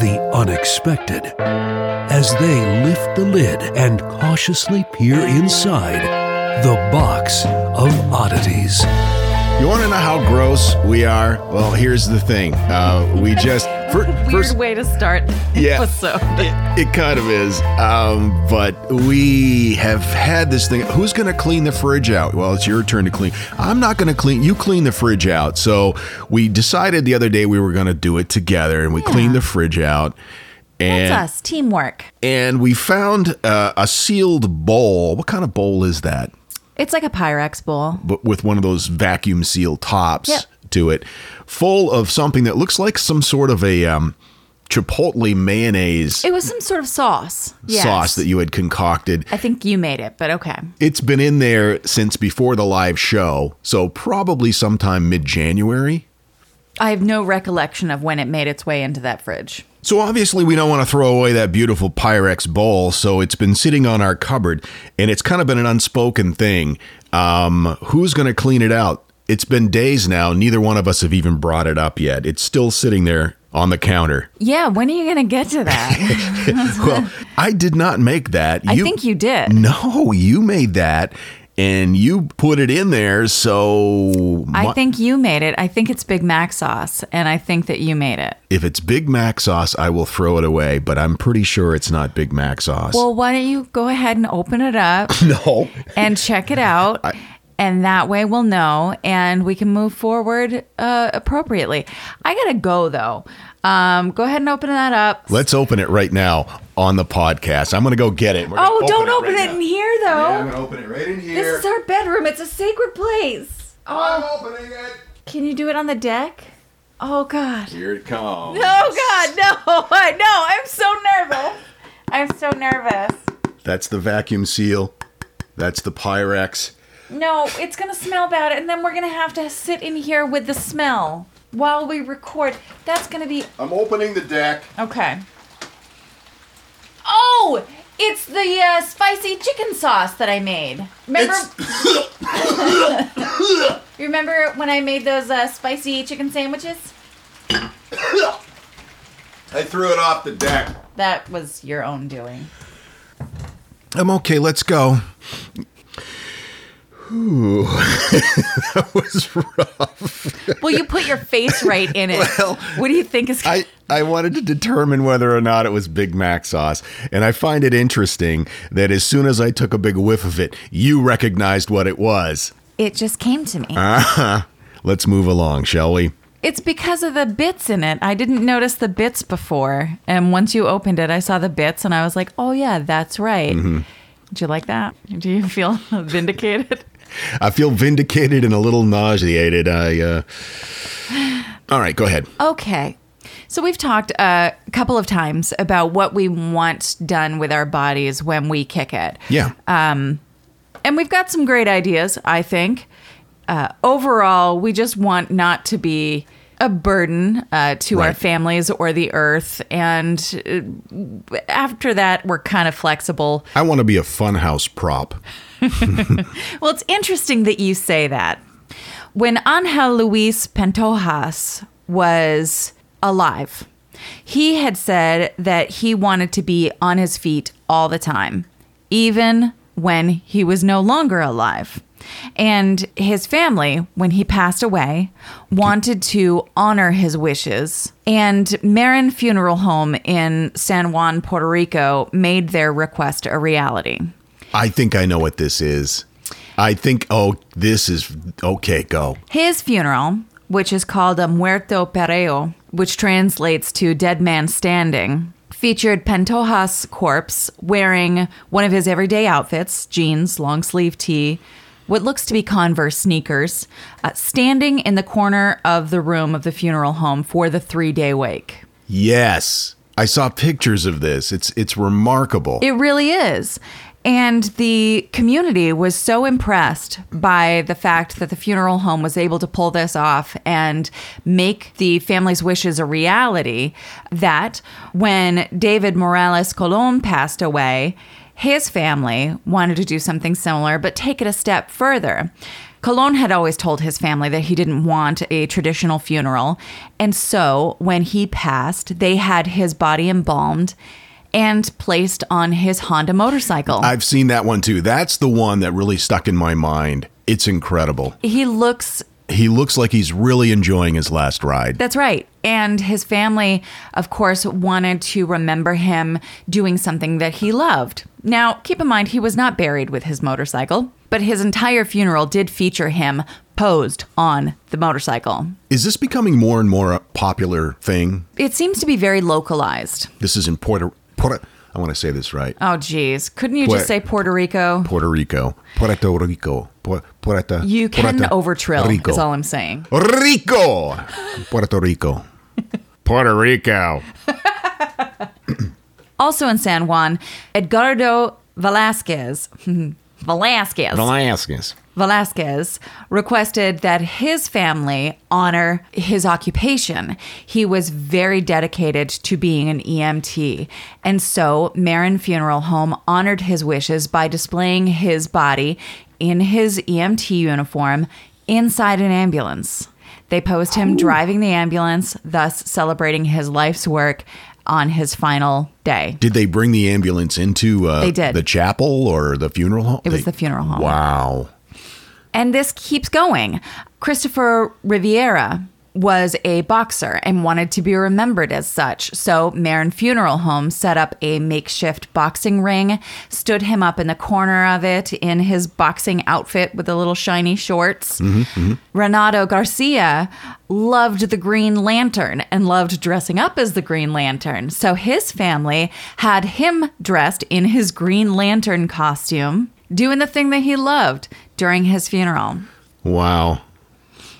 the unexpected as they lift the lid and cautiously peer inside the box of oddities. You want to know how gross we are? Well, here's the thing. Uh, we just fir- Weird first, way to start the yeah, episode. it, it kind of is. Um, but we have had this thing. Who's going to clean the fridge out? Well, it's your turn to clean. I'm not going to clean. You clean the fridge out. So we decided the other day we were going to do it together, and we cleaned the fridge out. And That's us, teamwork. and we found uh, a sealed bowl. What kind of bowl is that? It's like a Pyrex bowl. but with one of those vacuum seal tops Yep. To it, full of something that looks like some sort of a um, chipotle mayonnaise It was some sort of sauce. Yes. sauce that you had concocted. I think you made it, but okay. It's been in there since before the live show, so probably sometime mid January. I have no recollection of when it made its way into that fridge. So obviously we don't want to throw away that beautiful Pyrex bowl, so it's been sitting on our cupboard, and it's kind of been an unspoken thing. Um, who's going to clean it out? It's been days now. Neither one of us have even brought it up yet. It's still sitting there on the counter. Yeah, when are you going to get to that? Well, I did not make that. I think you did. No, you made that, and you put it in there. So I think you made it. I think it's Big Mac sauce, and I think that you made it. if it's Big Mac sauce, I will throw it away. But I'm pretty sure it's not Big Mac sauce. Well, why don't you go ahead and open it up no. and check it out? And that way we'll know and we can move forward uh, appropriately. I got to go though. Um, go ahead and open that up. Let's open it right now on the podcast. I'm to go get it. Gonna oh, don't open right it in here though. Yeah, I'm to open it right in here. This is our bedroom. It's a sacred place. I'm opening it. Can you do it on the deck? Oh God. Here it comes. Oh God, no, no! I'm so nervous. I'm so nervous. That's the vacuum seal. That's the Pyrex. No, it's gonna smell bad, and then we're gonna have to sit in here with the smell while we record. That's gonna be I'm opening the deck. okay. Oh, it's the uh, spicy chicken sauce that I made. Remember? you remember when I made those uh, spicy chicken sandwiches? I threw it off the deck. That was your own doing. I'm okay. Let's go. Ooh, that was rough. Well, you put your face right in it. Well, what do you think is? I, I wanted to determine whether or not it was Big Mac sauce. And I find it interesting that as soon as I took a big whiff of it, you recognized what it was. it just came to me. Let's move along, shall we? It's because of the bits in it. I didn't notice the bits before. And once you opened it, I saw the bits and I was like, oh, yeah, that's right. Mm-hmm. Did you like that? Do you feel vindicated? I feel vindicated and a little nauseated. I, uh... All right, go ahead. Okay. So we've talked a couple of times about what we want done with our bodies when we kick it. Yeah. Um, and we've got some great ideas, I think. Uh, overall, we just want not to be a burden uh, to our families or the earth. And uh, after that, we're kind of flexible. I want to be a funhouse prop. Well, it's interesting that you say that. When Angel Luis Pantojas was alive, he had said that he wanted to be on his feet all the time, even when he was no longer alive. And his family, when he passed away, wanted to honor his wishes. And Marin Funeral Home in San Juan, Puerto Rico, made their request a reality. I think I know what this is. I think, oh, this is okay, go. His funeral, which is called a muerto pereo, which translates to dead man standing, featured Pantojas' corpse wearing one of his everyday outfits jeans, long sleeve tee, what looks to be Converse sneakers, uh, standing in the corner of the room of the funeral home for the three day wake. Yes. I saw pictures of this. It's it's remarkable. It really is. And the community was so impressed by the fact that the funeral home was able to pull this off and make the family's wishes a reality that when David Morales Colon passed away, his family wanted to do something similar, but take it a step further. Colon had always told his family that he didn't want a traditional funeral. And so when he passed, they had his body embalmed and placed on his Honda motorcycle. I've seen that one too. That's the one that really stuck in my mind. It's incredible. he looks He looks like he's really enjoying his last ride. That's right. And his family, of course, wanted to remember him doing something that he loved. Now, keep in mind, he was not buried with his motorcycle, but his entire funeral did feature him posed on the motorcycle. Is this becoming more and more a popular thing? It seems to be very localized. This is in Puerto Puerto I want to say this right. Oh, geez. Couldn't you just say Puerto Rico? Puerto Rico. Puerto Rico. Pu- Puerto You can Puerto overtrill, Rico. is all I'm saying. Rico. Puerto Rico. Puerto Rico. Also in San Juan, Edgardo Velasquez. Velasquez. Velasquez. Velasquez requested that his family honor his occupation. He was very dedicated to being an EMT. And so Marin Funeral Home honored his wishes by displaying his body in his EMT uniform inside an ambulance. They posed him driving the ambulance, thus celebrating his life's work on his final day. Did they bring the ambulance into uh, They did. the chapel or the funeral home? It was They- the funeral home. Wow. And this keeps going. Christopher Rivera was a boxer and wanted to be remembered as such. So Marin Funeral Home set up a makeshift boxing ring, stood him up in the corner of it in his boxing outfit with the little shiny shorts. Mm-hmm, mm-hmm. Renato Garcia loved the Green Lantern and loved dressing up as the Green Lantern. So his family had him dressed in his Green Lantern costume, doing the thing that he loved during his funeral. Wow.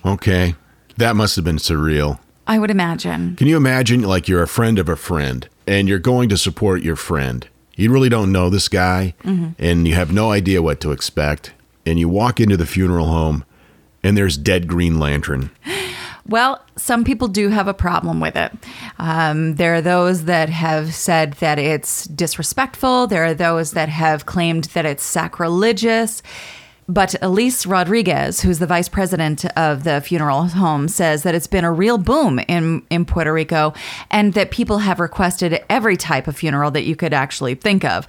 Okay. That must have been surreal. I would imagine. Can you imagine, like, you're a friend of a friend and you're going to support your friend? You really don't know this guy and you have no idea what to expect. And you walk into the funeral home and there's dead Green Lantern. Well, some people do have a problem with it. Um, there are those that have said that it's disrespectful. There are those that have claimed that it's sacrilegious. But Elise Rodriguez, who's the vice president of the funeral home, says that it's been a real boom in, in Puerto Rico and that people have requested every type of funeral that you could actually think of.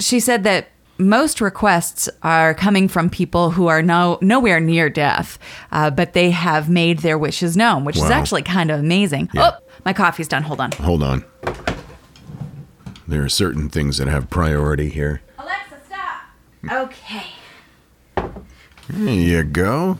She said that most requests are coming from people who are no, nowhere near death, uh, but they have made their wishes known, which is actually kind of amazing. Yeah. Oh, my coffee's done. Hold on. Hold on. There are certain things that have priority here. Alexa, stop. Okay. There you go.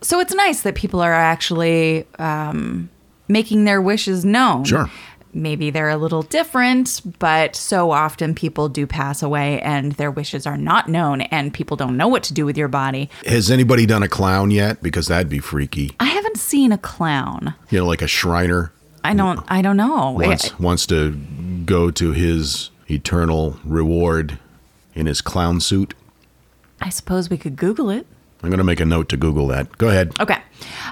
So it's nice that people are actually um, making their wishes known. Sure. Maybe they're a little different, but so often people do pass away and their wishes are not known, and people don't know what to do with your body. Has anybody done a clown yet? Because that'd be freaky. I haven't seen a clown. You know, like a Shriner I don't. I don't know. wants wants to go to his eternal reward in his clown suit. I suppose we could Google it. I'm going to make a note to Google that. Go ahead. Okay.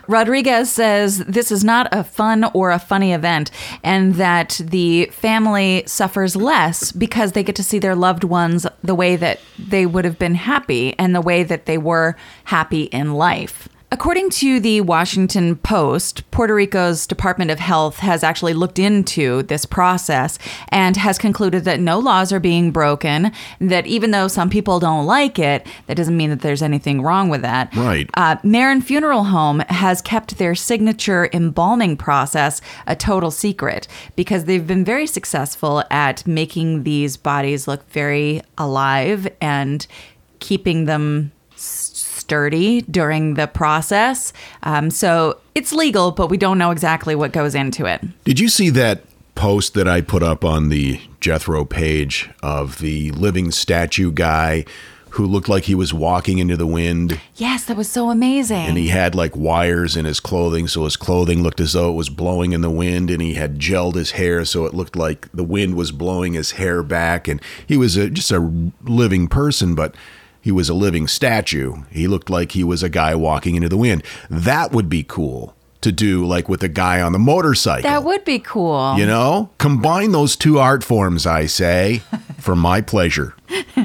Rodriguez says this is not a fun or a funny event, and that the family suffers less because they get to see their loved ones the way that they would have been happy and the way that they were happy in life. According to the Washington Post, Puerto Rico's Department of Health has actually looked into this process and has concluded that no laws are being broken, that even though some people don't like it, that doesn't mean that there's anything wrong with that. Right. Uh, Marin Funeral Home has kept their signature embalming process a total secret because they've been very successful at making these bodies look very alive and keeping them s- sturdy during the process. Um, so it's legal, but we don't know exactly what goes into it. Did you see that post that I put up on the Jethro page of the living statue guy who looked like he was walking into the wind Yes, that was so amazing. and he had like wires in his clothing so his clothing looked as though it was blowing in the wind and he had gelled his hair so it looked like the wind was blowing his hair back and he was a, just a living person but he was a living statue. He looked like he was a guy walking into the wind. That would be cool to do like with a guy on the motorcycle. That would be cool. you know? Combine those two art forms i say for my pleasure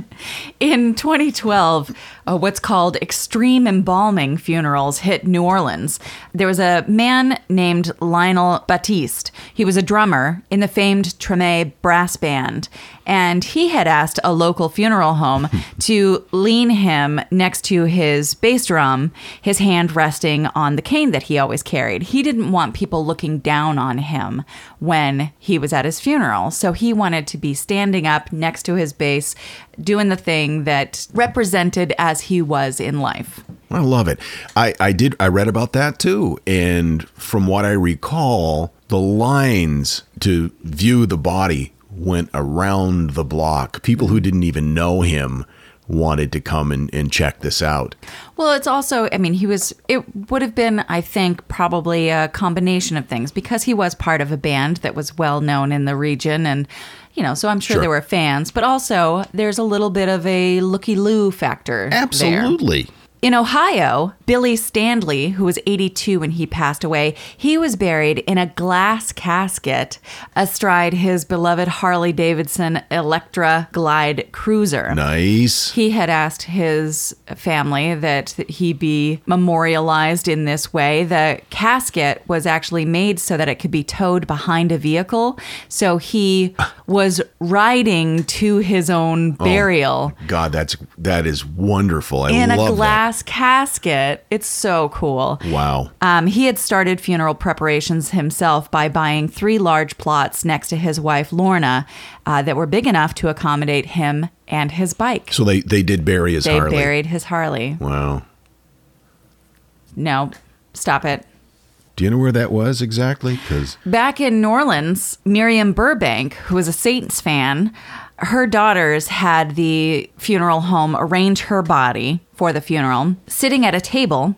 In 2012, uh, what's called extreme embalming funerals hit New Orleans. There was a man named Lionel Batiste. He was a drummer in the famed Treme brass band, and he had asked a local funeral home to lean him next to his bass drum, his hand resting on the cane that he always carried. He didn't want people looking down on him when he was at his funeral, so he wanted to be standing up next to his bass, doing the thing that represented as he was in life. I love it. I, I did I read about that too. And from what I recall, the lines to view the body went around the block. People who didn't even know him wanted to come and, and check this out. Well, it's also, I mean, he was, it would have been, I think, probably a combination of things because he was part of a band that was well known in the region. And, you know, so I'm sure, Sure. there were fans, but also there's a little bit of a looky loo factor. there. Absolutely. In Ohio, Billy Stanley, who was 82 when he passed away, he was buried in a glass casket astride his beloved Harley Davidson Electra Glide Cruiser. Nice. He had asked his family that he be memorialized in this way. The casket was actually made so that it could be towed behind a vehicle. So he ah. Was riding to his own burial God, that's that is wonderful. I in a glass casket. It's so cool. Wow. Um, he had started funeral preparations himself by buying three large plots next to his wife Lorna uh, that were big enough to accommodate him and his bike. So they they did bury his they Harley. buried his Harley. wow. No, stop it. Do you know where that was exactly? Because Back in New Orleans, Miriam Burbank, who was a Saints fan, her daughters had the funeral home arrange her body for the funeral, sitting at a table,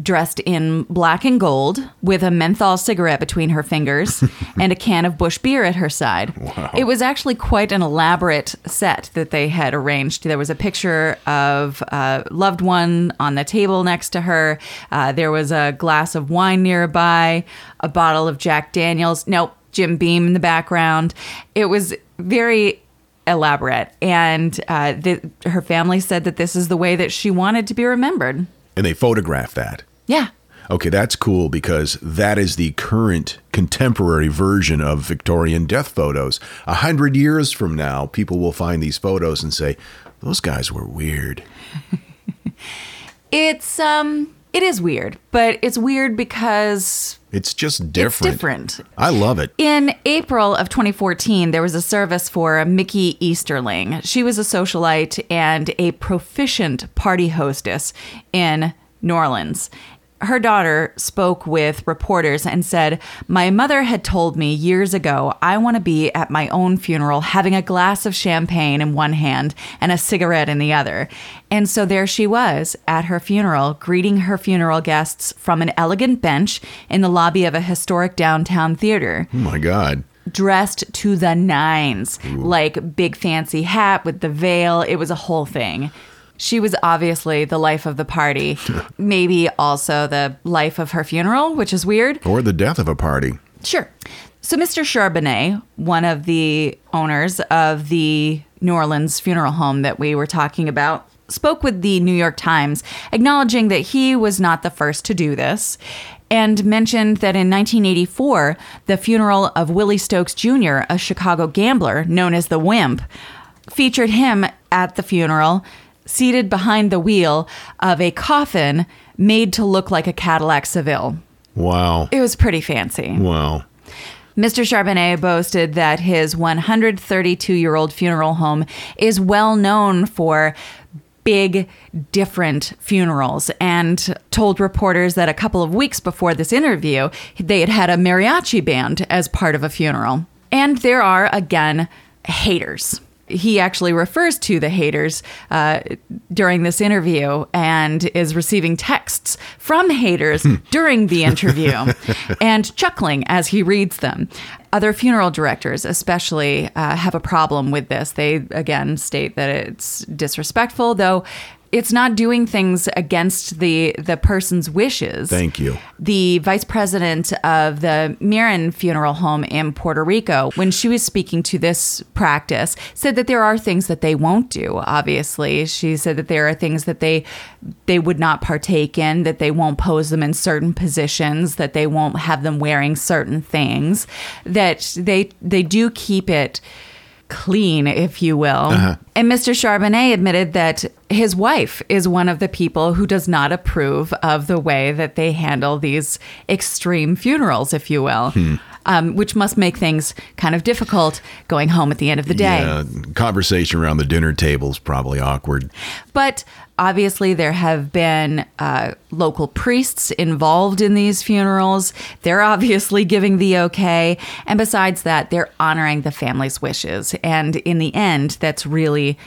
dressed in black and gold, with a menthol cigarette between her fingers and a can of Busch beer at her side. It was actually quite an elaborate set that they had arranged. There was a picture of a loved one on the table next to her. Uh, there was a glass of wine nearby, a bottle of Jack Daniels. Nope, Jim Beam in the background. It was very elaborate, and uh, the, her family said that this is the way that she wanted to be remembered. and they photographed that. Yeah. Okay, that's cool because that is the current contemporary version of Victorian death photos. A hundred years from now, people will find these photos and say, those guys were weird. It's um it is weird, but it's weird because It's just different. different. I love it. In April of 2014, there was a service for Mickey Easterling. She was a socialite and a proficient party hostess in New Orleans. Her daughter spoke with reporters and said, My mother had told me years ago I want to be at my own funeral having a glass of champagne in one hand and a cigarette in the other. And so there she was at her funeral, greeting her funeral guests from an elegant bench in the lobby of a historic downtown theater Oh my God. dressed to the nines, like big fancy hat with the veil. It was a whole thing. She was obviously the life of the party, maybe also the life of her funeral, which is weird. Or the death of a party. Sure. So, Mr. Charbonnet, one of the owners of the New Orleans funeral home that we were talking about, spoke with the New York Times, acknowledging that he was not the first to do this. And mentioned that in 1984, the funeral of Willie Stokes Jr., a Chicago gambler known as the Wimp, featured him at the funeral, seated behind the wheel of a coffin made to look like a Cadillac Seville. Wow. It was pretty fancy. Wow. Mr. Charbonnet boasted that his 132 year old funeral home is well known for big, different funerals and told reporters that a couple of weeks before this interview, they had had a mariachi band as part of a funeral. And there are, again, haters he actually refers to the haters uh, during this interview and is receiving texts from haters during the interview and chuckling as he reads them. Other funeral directors, especially, uh, have a problem with this. They again state that it's disrespectful, though it's not doing things against the the person's wishes. Thank you. The vice president of the Mirren Funeral Home in Puerto Rico, when she was speaking to this practice, said that there are things that they won't do. Obviously, she said that there are things that they they would not partake in, that they won't pose them in certain positions, that they won't have them wearing certain things, that they they do keep it clean, if you will. And Mr. Charbonnet admitted that his wife is one of the people who does not approve of the way that they handle these extreme funerals, if you will. Um, which must make things kind of difficult going home at the end of the day. Yeah, conversation around the dinner table is probably awkward. But obviously, there have been uh, local priests involved in these funerals. They're obviously giving the okay. And besides that, they're honoring the family's wishes. And in the end, that's really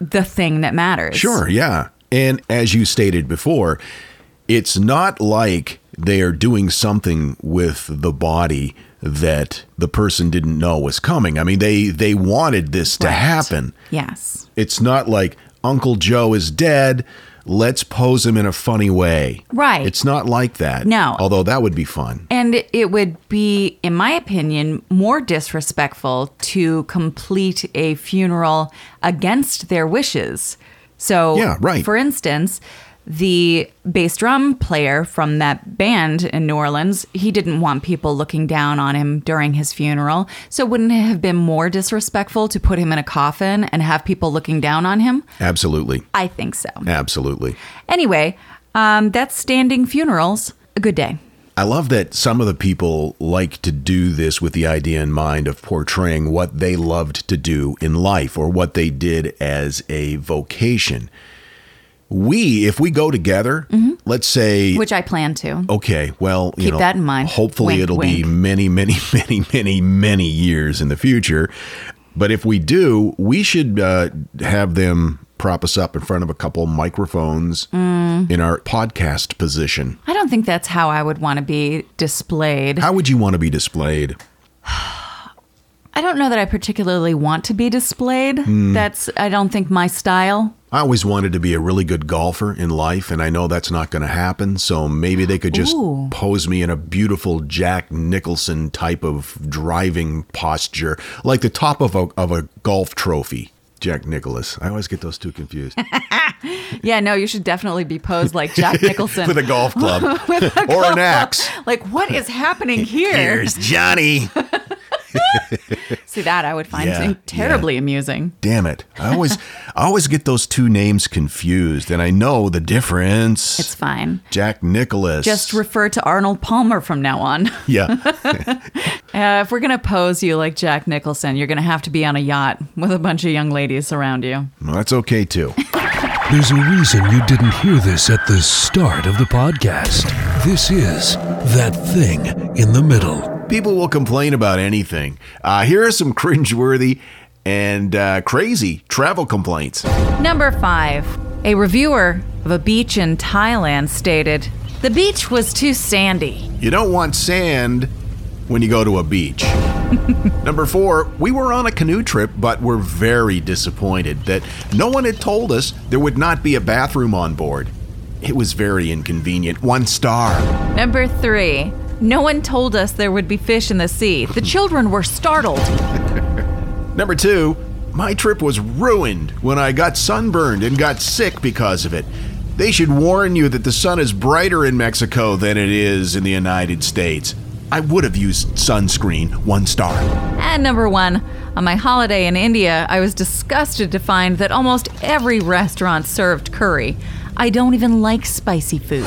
the thing that matters. Sure, yeah. And as you stated before, it's not like they are doing something with the body that the person didn't know was coming. I mean, they they wanted this to happen. Yes. It's not like Uncle Joe is dead. Let's pose him in a funny way. Right. It's not like that. No. Although that would be fun. And it would be, in my opinion, more disrespectful to complete a funeral against their wishes. So, Yeah, right. for instance, the bass drum player from that band in New Orleans, he didn't want people looking down on him during his funeral. So, wouldn't it have been more disrespectful to put him in a coffin and have people looking down on him? Absolutely. I think so. Absolutely. Anyway, um, that's standing funerals. A good day. I love that some of the people like to do this with the idea in mind of portraying what they loved to do in life or what they did as a vocation. We, if we go together, let's say, Mm-hmm. Which I plan to. okay, well, you Keep know, that in mind. Hopefully, Wink, it'll be many, many, many, many, many years in the future. But if we do, we should uh, have them prop us up in front of a couple microphones Mm. in our podcast position. I don't think that's how I would want to be displayed. How would you want to be displayed? I don't know that I particularly want to be displayed. Hmm. That's, I don't think, my style. I always wanted to be a really good golfer in life, and I know that's not going to happen. So maybe they could just Ooh. pose me in a beautiful Jack Nicholson type of driving posture, like the top of a, of a golf trophy. Jack Nicklaus. I always get those two confused. Yeah, no, you should definitely be posed like Jack Nicholson. With a golf club or an axe. like, what is happening here? Here's Johnny. See, that I would find Yeah, terribly amusing. Damn it. I always I always get those two names confused, and I know the difference. It's fine. Jack Nicklaus. Just refer to Arnold Palmer from now on. yeah. Uh, if we're going to pose you like Jack Nicholson, you're going to have to be on a yacht with a bunch of young ladies around you. Well, that's okay too. There's a reason you didn't hear this at the start of the podcast. This is That Thing in the Middle. People will complain about anything. Uh, here are some cringeworthy and uh, crazy travel complaints. Number five, a reviewer of a beach in Thailand stated, The beach was too sandy. You don't want sand when you go to a beach. Number four, we were on a canoe trip, but were very disappointed that no one had told us there would not be a bathroom on board. It was very inconvenient. One star. Number three, no one told us there would be fish in the sea. The children were startled. Number two, My trip was ruined when I got sunburned and got sick because of it. They should warn you that the sun is brighter in Mexico than it is in the United States. I would have used sunscreen, one star. And number one, on my holiday in India, I was disgusted to find that almost every restaurant served curry. I don't even like spicy food.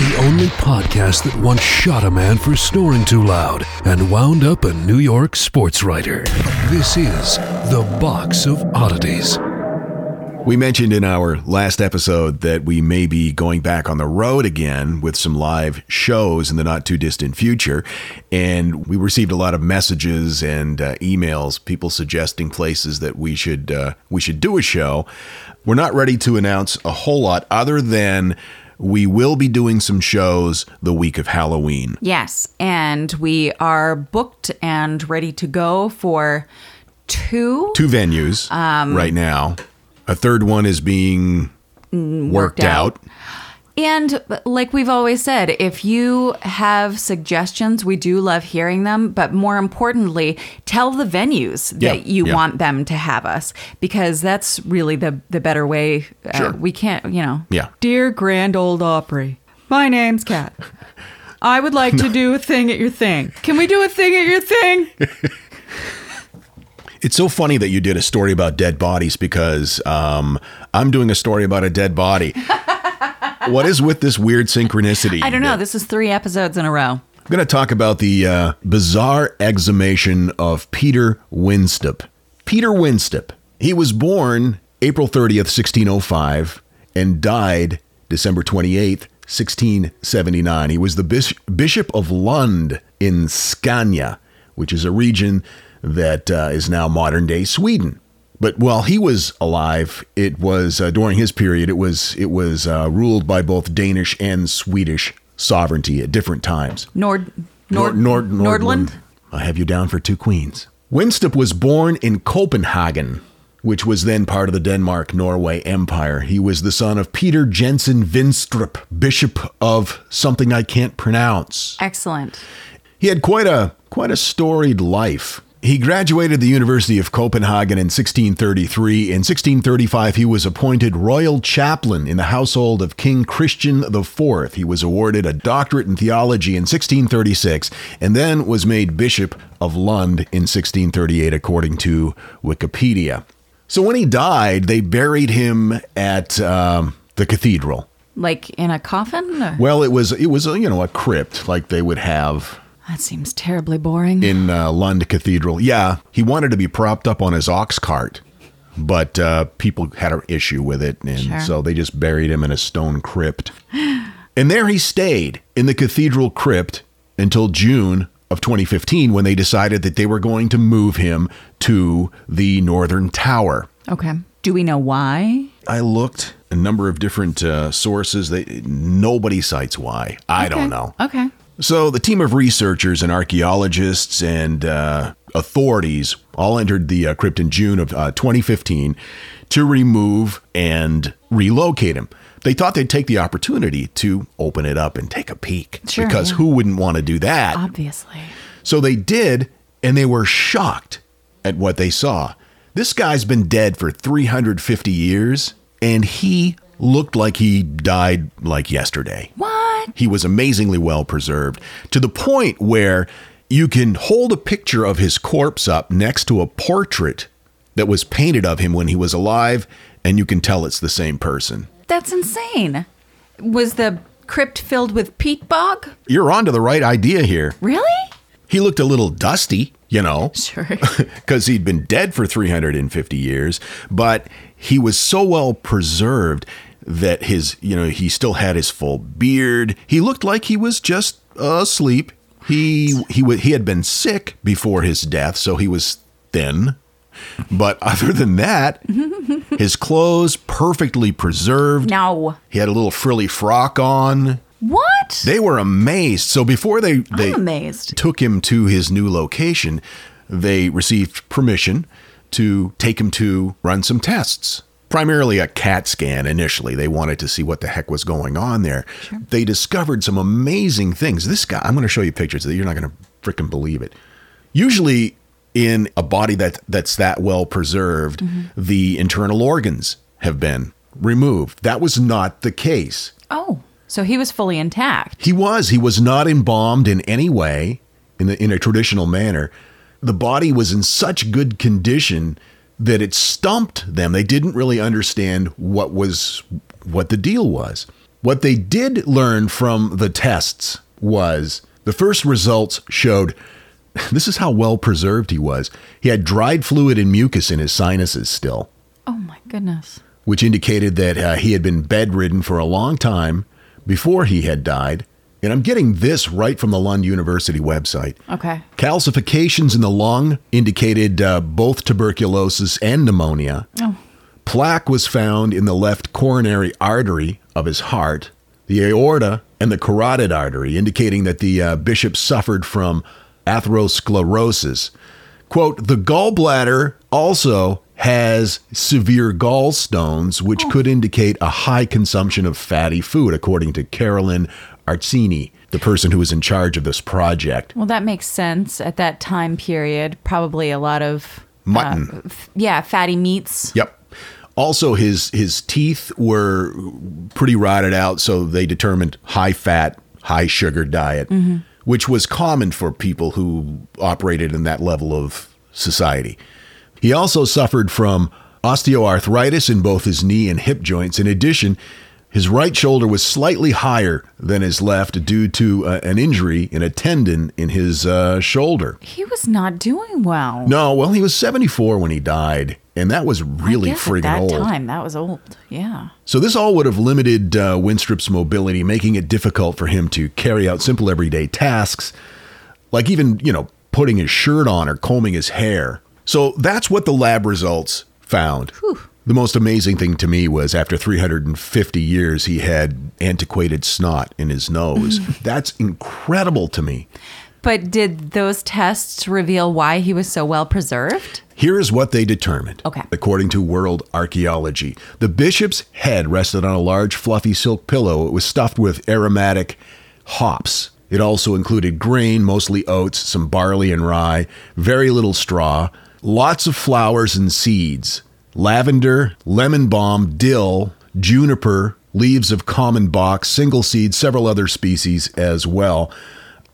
The only podcast that once shot a man for snoring too loud and wound up a New York sports writer. This is The Box of Oddities. We mentioned in our last episode that we may be going back on the road again with some live shows in the not too distant future. And we received a lot of messages and uh, emails, people suggesting places that we should uh, we should do a show. We're not ready to announce a whole lot other than we will be doing some shows the week of Halloween. Yes, and we are booked and ready to go for two Two venues um, right now. A third one is being mm, worked, out. out. And like we've always said, if you have suggestions, we do love hearing them. But more importantly, tell the venues Yeah, that you yeah. want them to have us because that's really the, the better way. Uh, Sure. we can't, you know. Yeah. Dear Grand Ole Opry, my name's Kat. I would like to do a thing at your thing. Can we do a thing at your thing? It's so funny that you did a story about dead bodies because um, I'm doing a story about a dead body. what is with this weird synchronicity? I don't know. This is three episodes in a row. I'm going to talk about the uh, bizarre exhumation of Peder Winstrup. Peder Winstrup. He was born April 30th, 1605, and died December 28th, 1679. He was the bis- Bishop of Lund in Scania, which is a region that uh, is now modern day Sweden. But while he was alive, it was uh, during his period. It was it was uh, ruled by both Danish and Swedish sovereignty at different times. Nord Nord, Nord, Nordland. I have you down for two queens. Winstrup was born in Copenhagen, which was then part of the Denmark Norway Empire. He was the son of Peder Jensen Winstrup, Bishop of something I can't pronounce. Excellent. He had quite a quite a storied life. He graduated the University of Copenhagen in 1633. In 1635, he was appointed royal chaplain in the household of King Christian IV. He was awarded a doctorate in theology in 1636 and then was made Bishop of Lund in 1638, according to Wikipedia. So when he died, they buried him at um, the cathedral. Like in a coffin? Or- Well, it was it was a, you know a crypt like they would have that seems terribly boring. in uh, Lund Cathedral. Yeah, he wanted to be propped up on his ox cart, but uh, people had an issue with it, and Sure. so they just buried him in a stone crypt. and there he stayed in the cathedral crypt until June of 2015 when they decided that they were going to move him to the Northern Tower. okay. Do we know why? I looked a number of different uh, sources. They nobody cites why. I Okay. don't know. Okay. So, the team of researchers and archaeologists and uh, authorities all entered the uh, crypt in June of uh, 2015 to remove and relocate him. They thought they'd take the opportunity to open it up and take a peek. Sure, because yeah. who wouldn't want to do that? Obviously. So they did, and they were shocked at what they saw. This guy's been dead for 350 years, and he looked like he died like yesterday. What? He was amazingly well preserved to the point where you can hold a picture of his corpse up next to a portrait that was painted of him when he was alive, and you can tell it's the same person. That's insane. Was the crypt filled with peat bog? You're onto the right idea here. Really? He looked a little dusty, you know. Sure. because he'd been dead for 350 years, but he was so well preserved that his, you know, he still had his full beard. He looked like he was just asleep. He he wa he had been sick before his death, so he was thin. But other than that, his clothes perfectly preserved. no. He had a little frilly frock on. What? They were amazed. So before they they I'm amazed. took him to his new location, they received permission to take him to run some tests. Primarily a CAT scan initially. They wanted to see what the heck was going on there. They discovered some amazing things. This guy, I'm going to show you pictures that you're not going to freaking believe it. Usually in a body that that's that well preserved, mm-hmm. the internal organs have been removed. That was not the case. Oh, so he was fully intact. He was. He was not embalmed in any way in, the, in a traditional manner. The body was in such good condition that it stumped them. They didn't really understand what was what the deal was. What they did learn from the tests was the first results showed this is how well preserved he was. He had dried fluid and mucus in his sinuses still Oh my goodness. which indicated that uh, he had been bedridden for a long time before he had died. And I'm getting this right from the Lund University website. Okay. Calcifications in the lung indicated uh, both tuberculosis and pneumonia. Oh. Plaque was found in the left coronary artery of his heart, the aorta, and the carotid artery, indicating that the uh, bishop suffered from atherosclerosis. Quote, the gallbladder also has severe gallstones, which could indicate a high consumption of fatty food, according to Caroline Arcini, the person who was in charge of this project. Well, that makes sense at that time period. Probably a lot of uh, Mutton. f- yeah, fatty meats. Yep. Also, his his teeth were pretty rotted out, so they determined high fat, high sugar diet, which was common for people who operated in that level of society. He also suffered from osteoarthritis in both his knee and hip joints. In addition, his right shoulder was slightly higher than his left due to uh, an injury in a tendon in his uh, shoulder. He was not doing well. No, well, he was 74 when he died. And that was really I guess friggin' at that old. time that was old. Yeah. So this all would have limited uh, Winstrup's mobility, making it difficult for him to carry out simple everyday tasks, like even, you know, putting his shirt on or combing his hair. So that's what the lab results found. The most amazing thing to me was after 350 years, he had antiquated snot in his nose. That's incredible to me. But did those tests reveal why he was so well preserved? Here is what they determined. Okay. According to World Archaeology, the bishop's head rested on a large fluffy silk pillow. It was stuffed with aromatic hops. It also included grain, mostly oats, some barley and rye, very little straw, lots of flowers and seeds, lavender, lemon balm, dill, juniper, leaves of common box, single seed, several other species as well.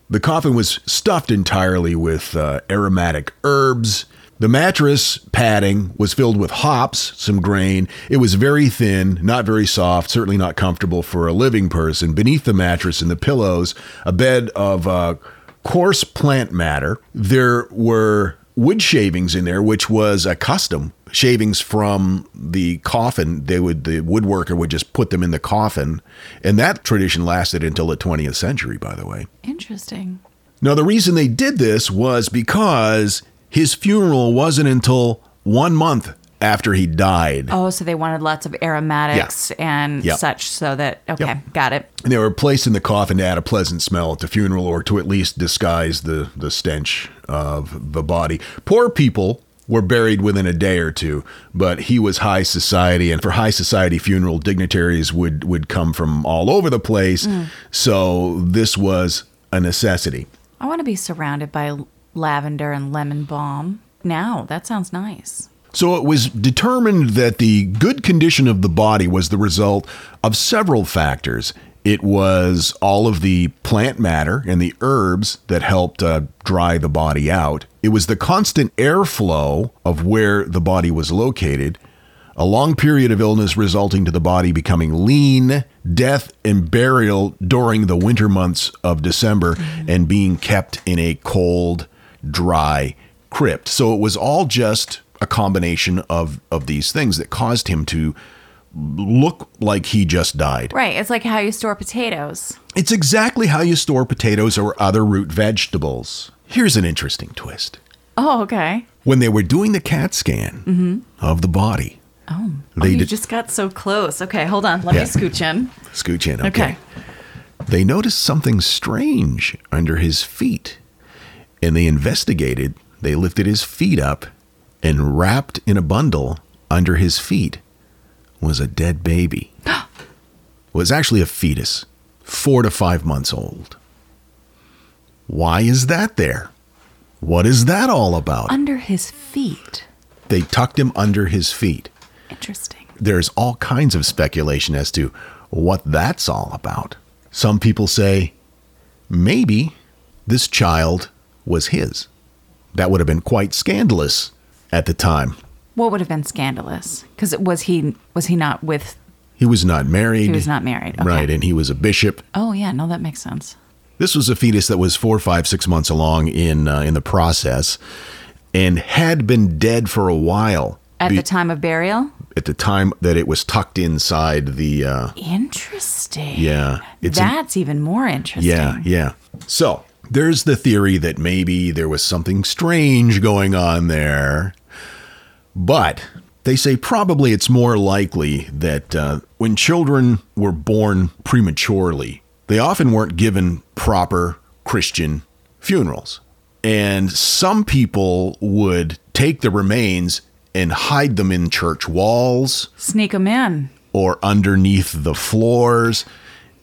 The coffin was stuffed entirely with uh, aromatic herbs. The mattress padding was filled with hops, some grain. It was very thin, not very soft, certainly not comfortable for a living person. Beneath the mattress and the pillows, a bed of uh, coarse plant matter. There were wood shavings in there, which was a custom shavings from the coffin. They would the woodworker would just put them in the coffin, and that tradition lasted until the 20th century. By the way. Interesting. Now, the reason they did this was because his funeral wasn't until one month after he died. Oh, so they wanted lots of aromatics and Yep. such so that, okay, Yep. got it. And they were placed in the coffin to add a pleasant smell at the funeral or to at least disguise the, the stench of the body. Poor people were buried within a day or two, but he was high society, and for high society funeral, dignitaries would, would come from all over the place. So this was a necessity. I want to be surrounded by lavender and lemon balm. Now, that sounds nice. So it was determined that the good condition of the body was the result of several factors. It was all of the plant matter and the herbs that helped uh, dry the body out. It was the constant airflow of where the body was located. A long period of illness resulting to the body becoming lean, death and burial during the winter months of December, mm-hmm. and being kept in a cold, dry crypt. So it was all just a combination of, of these things that caused him to look like he just died. Right. It's like how you store potatoes. It's exactly how you store potatoes or other root vegetables. Here's an interesting twist. Oh, okay. When they were doing the CAT scan mm-hmm. of the body, oh. oh, They you did- just got so close. Okay, hold on. Let Yeah. me scooch in. scooch in, Okay. okay. They noticed something strange under his feet and they investigated. They lifted his feet up and wrapped in a bundle under his feet was a dead baby. was actually a fetus, four to five months old. Why is that there? What is that all about? Under his feet. They tucked him under his feet. Interesting. There's all kinds of speculation as to what that's all about. Some people say maybe this child was his. That would have been quite scandalous at the time. What would have been scandalous? Because was he was he not with? He was not married. He was not married. Okay. Right, and he was a bishop. Oh yeah, no, that makes sense. This was a fetus that was four, five, six months along in uh, in the process, and had been dead for a while. At be- the time of burial. at the time that it was tucked inside the uh, Interesting. yeah. It's an- That's even more interesting. Yeah, yeah. So there's the theory that maybe there was something strange going on there. But they say probably it's more likely that uh, when children were born prematurely, they often weren't given proper Christian funerals. And some people would take the remains and hide them in church walls Sneak them in. or underneath the floors.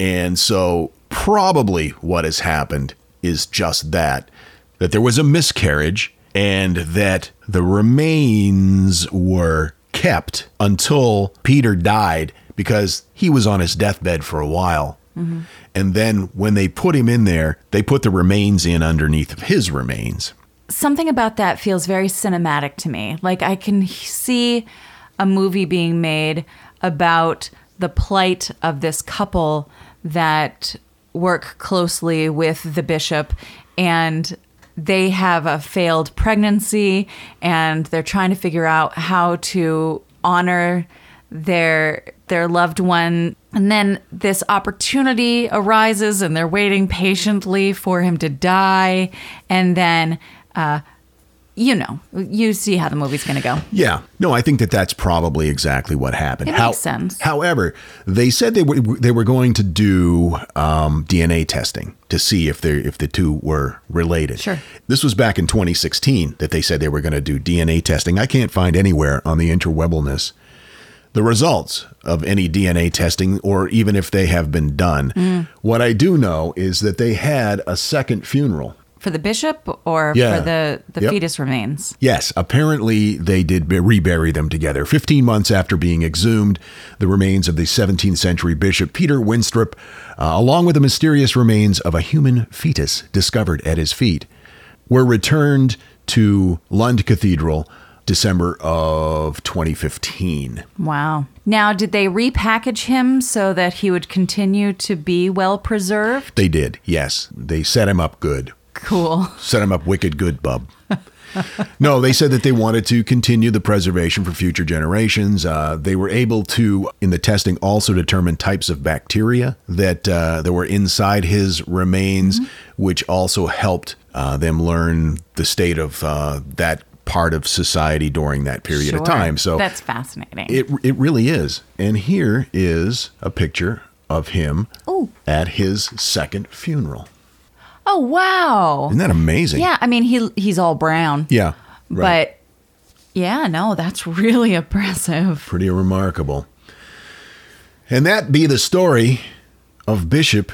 And so, probably what has happened is just that that there was a miscarriage and that the remains were kept until Peder died because he was on his deathbed for a while. Mm-hmm. And then when they put him in there, they put the remains in underneath of his remains. Something about that feels very cinematic to me. Like I can see a movie being made about the plight of this couple that work closely with the bishop and they have a failed pregnancy and they're trying to figure out how to honor their their loved one and then this opportunity arises and they're waiting patiently for him to die and then uh you know you see how the movie's going to go Yeah. No, I think that that's probably exactly what happened. It makes sense. However, they said they were they were going to do um, DNA testing to see if they if the two were related. Sure. This was back in 2016 that they said they were going to do DNA testing. I can't find anywhere on the interwebelness the results of any DNA testing or even if they have been done. Mm. What I do know is that they had a second funeral. for the bishop or Yeah. for the the Yep. fetus remains Yes, apparently they did rebury them together. 15 months after being exhumed, the remains of the 17th century bishop Peder Winstrup, uh, along with the mysterious remains of a human fetus discovered at his feet, were returned to Lund Cathedral December of 2015. Wow. Now, did they repackage him so that he would continue to be well preserved? They did, yes. They set him up good. Cool. Set him up wicked good, bub. no, they said that they wanted to continue the preservation for future generations. Uh, they were able to, in the testing, also determine types of bacteria that uh, that were inside his remains, which also helped uh, them learn the state of uh, that part of society during that period of time. So that's fascinating. it it really is. And here is a picture of him Ooh. at his second funeral. oh wow. Isn't that amazing? Yeah, I mean he he's all brown. Yeah. Right. But yeah, no, that's really impressive. pretty remarkable. And that be the story of Bishop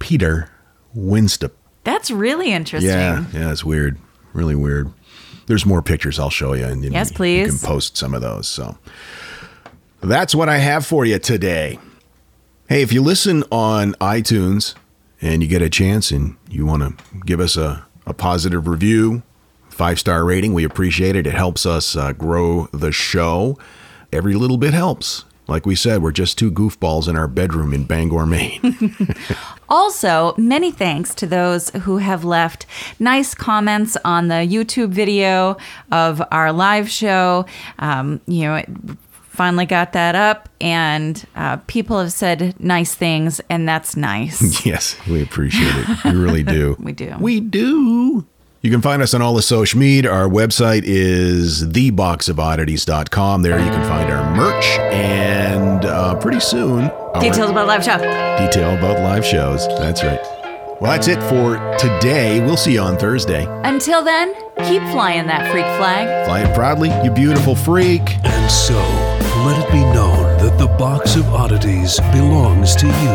Peder Winstrup. That's really interesting. Yeah, yeah, it's weird. Really weird. There's more pictures I'll show you, and you, Yes, you please. can post some of those. So that's what I have for you today. Hey, if you listen on iTunes and you get a chance and you want to give us a, a positive review, five star rating, we appreciate it. It helps us uh, grow the show. Every little bit helps. Like we said, we're just two goofballs in our bedroom in Bangor, Maine. Also, many thanks to those who have left nice comments on the YouTube video of our live show. Um, you know, it finally got that up, and uh, people have said nice things, and that's nice. yes, we appreciate it. We really do. We do. We do. You can find us on all the social media. Our website is theboxofoddities.com. There you can find our merch and uh, pretty soon Details about live show. detail about live shows. That's right. Well, that's it for today. We'll see you on Thursday. Until then, keep flying that freak flag. Fly it proudly, you beautiful freak. And so, let it be known that the box of oddities belongs to you,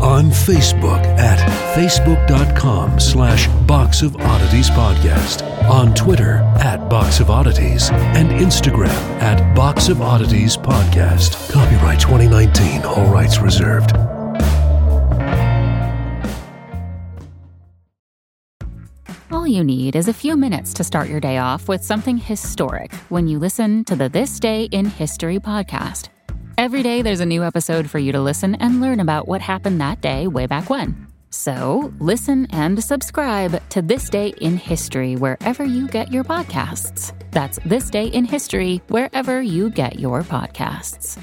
On Facebook at facebook.com slash Box of Oddities Podcast. On Twitter at Box of Oddities. And Instagram at Box of Oddities Podcast. Copyright 2019, all rights reserved. All you need is a few minutes to start your day off with something historic when you listen to the This Day in History podcast. Every day there's a new episode for you to listen and learn about what happened that day way back when. So listen and subscribe to This Day in History wherever you get your podcasts. That's This Day in History wherever you get your podcasts.